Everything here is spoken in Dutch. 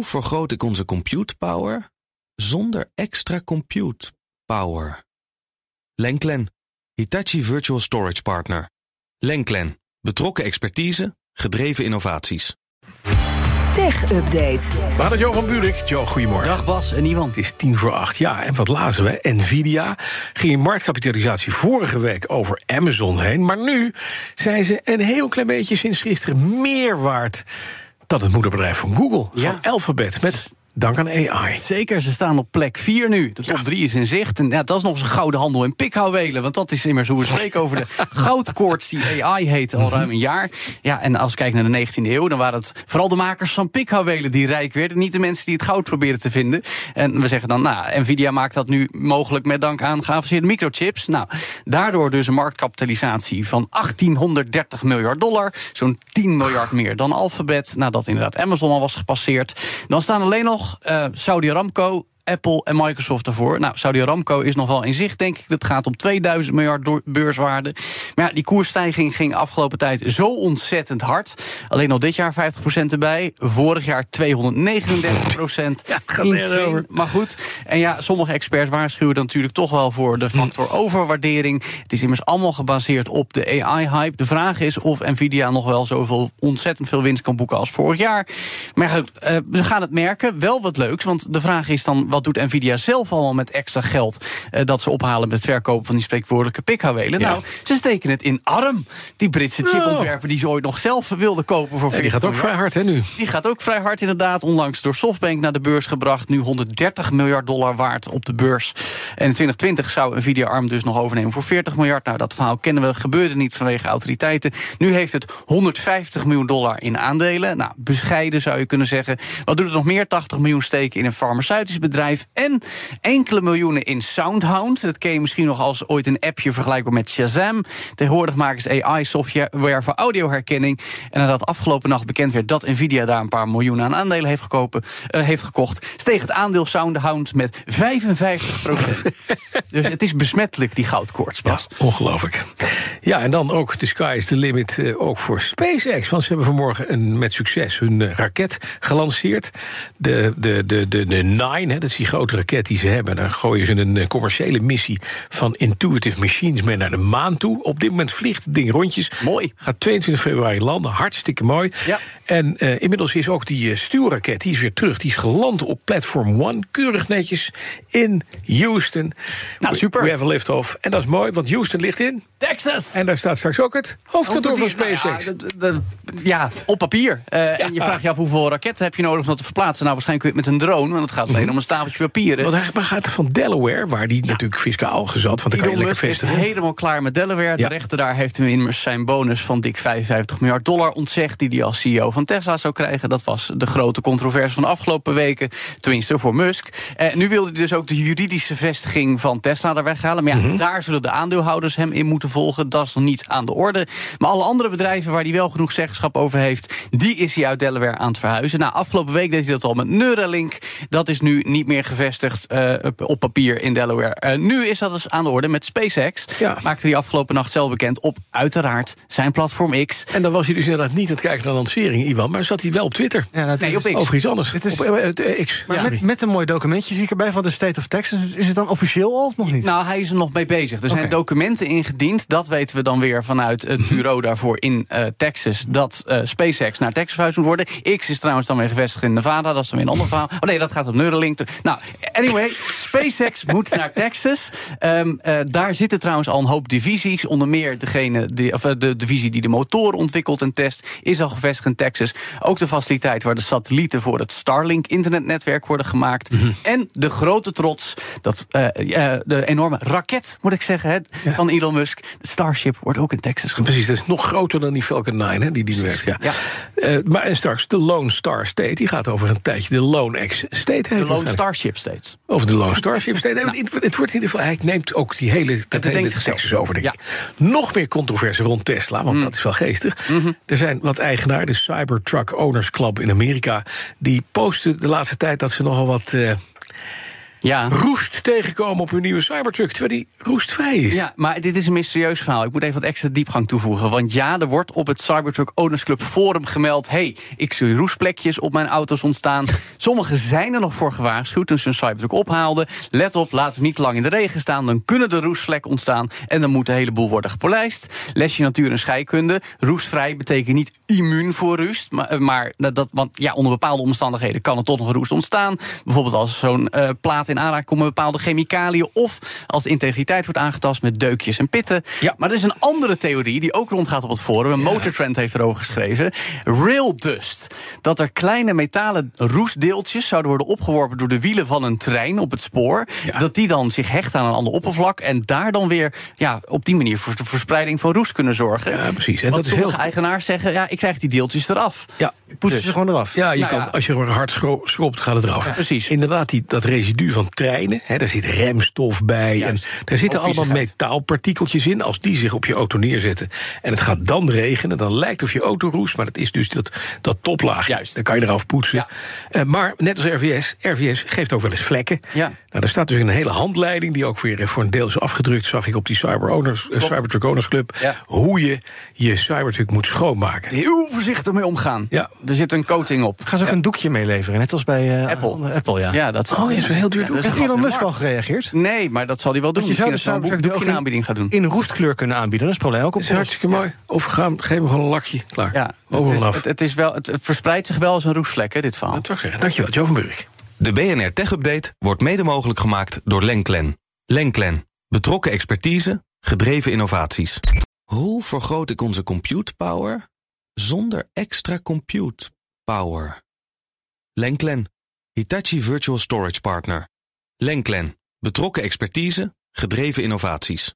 Hoe vergroot ik onze compute power zonder extra compute power? Lenklen, Hitachi Virtual Storage Partner. Lenklen, betrokken expertise, gedreven innovaties. Tech Update. Hadden Jo van Buurik. Jo, goedemorgen. Dag Bas en Iwan. Het is tien voor acht. Ja, en wat lazen we? Nvidia ging in marktkapitalisatie vorige week over Amazon heen. Maar nu zijn ze een heel klein beetje sinds gisteren meer waard dan het moederbedrijf van Google, Ja. van Alphabet. Met dank aan AI. Zeker, ze staan op plek 4 nu. De top 3 is in zicht. En ja, dat is nog eens een gouden handel in pikhouwelen. Want dat is immers hoe we spreken over de goudkoorts die AI heet al ruim een jaar. Ja, en als we kijken naar de 19e eeuw, dan waren het vooral de makers van pikhouwelen die rijk werden. Niet de mensen die het goud probeerden te vinden. En we zeggen dan, nou, Nvidia maakt dat nu mogelijk met dank aan geavanceerde microchips. Nou, daardoor dus een marktkapitalisatie van 1830 miljard dollar. Zo'n 10 miljard meer dan Alphabet. Nadat inderdaad Amazon al was gepasseerd. Dan staan alleen nog eh, Saudi Aramco. Apple en Microsoft ervoor. Nou, Saudi Aramco is nog wel in zicht, denk ik. Het gaat om 2000 miljard beurswaarde. Maar ja, die koersstijging ging afgelopen tijd zo ontzettend hard. Alleen al dit jaar 50% erbij. Vorig jaar 239%. Ja, over. Maar goed, en ja, sommige experts waarschuwen dan natuurlijk toch wel voor de factor overwaardering. Het is immers allemaal gebaseerd op de AI-hype. De vraag is of Nvidia nog wel zoveel ontzettend veel winst kan boeken als vorig jaar. Maar goed, eh, we gaan het merken. Wel wat leuks, want de vraag is dan: wat doet Nvidia zelf allemaal met extra geld eh, dat ze ophalen met het verkopen van die spreekwoordelijke pikhouwelen? Ja. Nou, ze steken het in ARM, die Britse chipontwerper die ze ooit nog zelf wilden kopen voor Ja, die 40 gaat ook miljard. vrij hard, hè, nu? Die gaat ook vrij hard inderdaad. Onlangs door Softbank naar de beurs gebracht. Nu 130 miljard dollar waard op de beurs. En in 2020 zou Nvidia ARM dus nog overnemen voor 40 miljard. Nou, dat verhaal kennen we. Gebeurde niet vanwege autoriteiten. Nu heeft het 150 miljoen dollar in aandelen. Nou, bescheiden zou je kunnen zeggen. Wat doet het nog meer? 80 miljoen steken in een farmaceutisch bedrijf. En enkele miljoenen in Soundhound. Dat ken je misschien nog als ooit een appje vergelijkbaar met Shazam. Tegenwoordig maken ze AI-software voor audioherkenning. En nadat afgelopen nacht bekend werd dat Nvidia daar een paar miljoen aan aandelen heeft, gekopen, eh, heeft gekocht, steeg het aandeel Soundhound met 55% dus het is besmettelijk, die goudkoorts, Ja, ongelooflijk. Ja, en dan ook de sky is the limit eh, ook voor SpaceX. Want ze hebben vanmorgen een, met succes hun eh, raket gelanceerd. De, de, de, de, de Nine, hè, is die grote raket die ze hebben. Daar gooien ze een eh, commerciële missie van Intuitive Machines mee naar de maan toe. Op dit moment vliegt het ding rondjes. Mooi. Gaat 22 februari landen, hartstikke mooi. Ja. En eh, inmiddels is ook die eh, stuurraket, die is weer terug. Die is geland op Platform One, keurig netjes in Houston. Nou, super. We have a lift-off. En dat is mooi, want Houston ligt in. Texas! En daar staat straks ook het hoofdkantoor van Nou SpaceX. Ja, ja, op papier. En je vraagt je af hoeveel raketten heb je nodig om dat te verplaatsen. Nou, waarschijnlijk kun je het met een drone, want het gaat alleen om een stapeltje papieren. Want hij gaat van Delaware, waar die natuurlijk fiscaal gezat, want dan kan je lekker is helemaal klaar met Delaware. De rechter daar heeft hem immers zijn bonus van dik 55 miljard dollar ontzegd... die hij als CEO van Tesla zou krijgen. Dat was de grote controverse van de afgelopen weken. Tenminste, voor Musk. Eh, nu wilde hij dus ook de juridische vestiging van Tesla er weghalen. Maar ja, Mhm. daar zullen de aandeelhouders hem in moeten volgen. Dat is nog niet aan de orde. Maar alle andere bedrijven waar hij wel genoeg zeggenschap over heeft... die is hij uit Delaware aan het verhuizen. Nou, afgelopen week deed hij dat al met Neuralink. Dat is nu niet meer gevestigd eh, op- papier in Delaware. Eh, nu is dat dus aan de orde met SpaceX. Ja. Maakte hij afgelopen nacht zelf bekend op uiteraard zijn platform X. En dan was hij dus inderdaad niet aan het kijken naar de lancering, Iwan, maar zat hij wel op Twitter. Ja, nou, Nee, op is- X. Over iets anders. Dit is- op eh, X. Maar Ja, met, met een mooi documentje zie ik erbij van de State of Texas. Is het dan officieel al of nog niet? Nou, hij is er nog mee bezig. Er zijn documenten ingediend. Dat weten we dan weer vanuit het bureau daarvoor in eh, Texas. Dat eh, SpaceX naar Texas verhuisd moet worden. X is trouwens dan weer gevestigd in Nevada. Dat is dan weer een ander verhaal. Oh nee, dat gaat op Neuralink. Nou, anyway, SpaceX moet naar Texas. Ehm, eh, daar zitten trouwens al een hoop divisies. Onder meer degene die, of, eh, de divisie die de motoren ontwikkelt en test... is al gevestigd in Texas. Ook de faciliteit waar de satellieten voor het Starlink-internetnetwerk worden gemaakt. En de grote trots, dat, eh, de enorme raket, moet ik zeggen, hè, van Elon Musk. De Starship wordt ook in Texas gemaakt. Precies, dat is nog groter dan die Falcon 9, hè, die die werkt. Ja. Ja. Maar en straks de Lone Star State, die gaat over een tijdje de Lone X State. heet De Lone waarschijnlijk. Starship steeds. Over de Lone Starship. Nee, het, het wordt in ieder geval, hij neemt ook die hele, dat hele. Texas over, denk Ja. ik. Nog meer controverse rond Tesla, want dat is wel geestig. Er zijn wat eigenaren, de Cybertruck Owners Club in Amerika... die posten de laatste tijd dat ze nogal wat... eh, Ja. roest tegenkomen op hun nieuwe Cybertruck, terwijl die roestvrij is. Ja, maar dit is een mysterieus verhaal. Ik moet even wat extra diepgang toevoegen. Want ja, er wordt op het Cybertruck Owners Club Forum gemeld... hey, ik zie roestplekjes op mijn auto's ontstaan. Sommigen zijn er nog voor gewaarschuwd toen ze een Cybertruck ophaalden. Let op, laat hem niet lang in de regen staan. Dan kunnen er roestvlekken ontstaan en dan moet de hele boel worden gepolijst. Lesje natuur en scheikunde. Roestvrij betekent niet immuun voor roest. Maar, maar dat, want ja, onder bepaalde omstandigheden kan er toch nog roest ontstaan. Bijvoorbeeld als zo'n uh, plaat in aanraking komt met bepaalde chemicaliën... of als de integriteit wordt aangetast met deukjes en pitten. Ja. Maar er is een andere theorie die ook rondgaat op het forum. Een Motortrend heeft erover geschreven. Rail dust. Dat er kleine metalen roestdeeltjes zouden worden opgeworpen... door de wielen van een trein op het spoor. Ja. Dat die dan zich hechten aan een ander oppervlak... en daar dan weer ja, op die manier voor de verspreiding van roest kunnen zorgen. Ja, precies. En Want dat is heel. sommige eigenaars zeggen... ja, ik krijg die deeltjes eraf. Ja, Poetsen ze gewoon eraf. Ja, je Nou kan, ja. als je er hard schro- schropt, gaat het eraf. precies. Inderdaad, die, dat residu van treinen, hè, daar zit remstof bij. Juist. En daar zitten allemaal viezigheid. metaalpartikeltjes in. Als die zich op je auto neerzetten en het gaat dan regenen, dan lijkt het of je auto roest. Maar dat is dus dat, dat toplaagje. Juist. Dan kan je eraf poetsen. Ja. Eh, maar net als RVS, RVS geeft ook wel eens vlekken. Ja. Nou, er staat dus een hele handleiding, die ook weer voor een deel is afgedrukt, zag ik op die Cyber Owners, eh, Cybertruck Owners Club. Ja. Hoe je je Cybertruck moet schoonmaken. Heel voorzichtig mee omgaan. Ja. Er zit een coating op. Gaan ze ook een doekje meeleveren, net als bij eh, Apple. Apple, ja. Ja, dat Oh, ja, zo'n heel duur doek. dat is Heeft een Elon in Musk al gereageerd? Nee, maar dat zal hij wel doen. Want je zou de Misschien Cybertruck een in- aanbieding gaat doen. In roestkleur kunnen aanbieden, dat is het probleem ook op. Dat is hartstikke mooi. Of we gaan, geef hem gewoon een lakje. Klaar. Ja, het, Overal is, het, het is wel, het verspreidt zich wel als een roestvlek, hè, dit verhaal. Dat wil ik zeggen. Dankjewel, Joe van Burg. De BNR Tech Update wordt mede mogelijk gemaakt door Lenklen. Lenklen. Betrokken expertise, gedreven innovaties. Hoe vergroot ik onze compute power zonder extra compute power? Lenklen. Hitachi Virtual Storage Partner. Lenklen. Betrokken expertise, gedreven innovaties.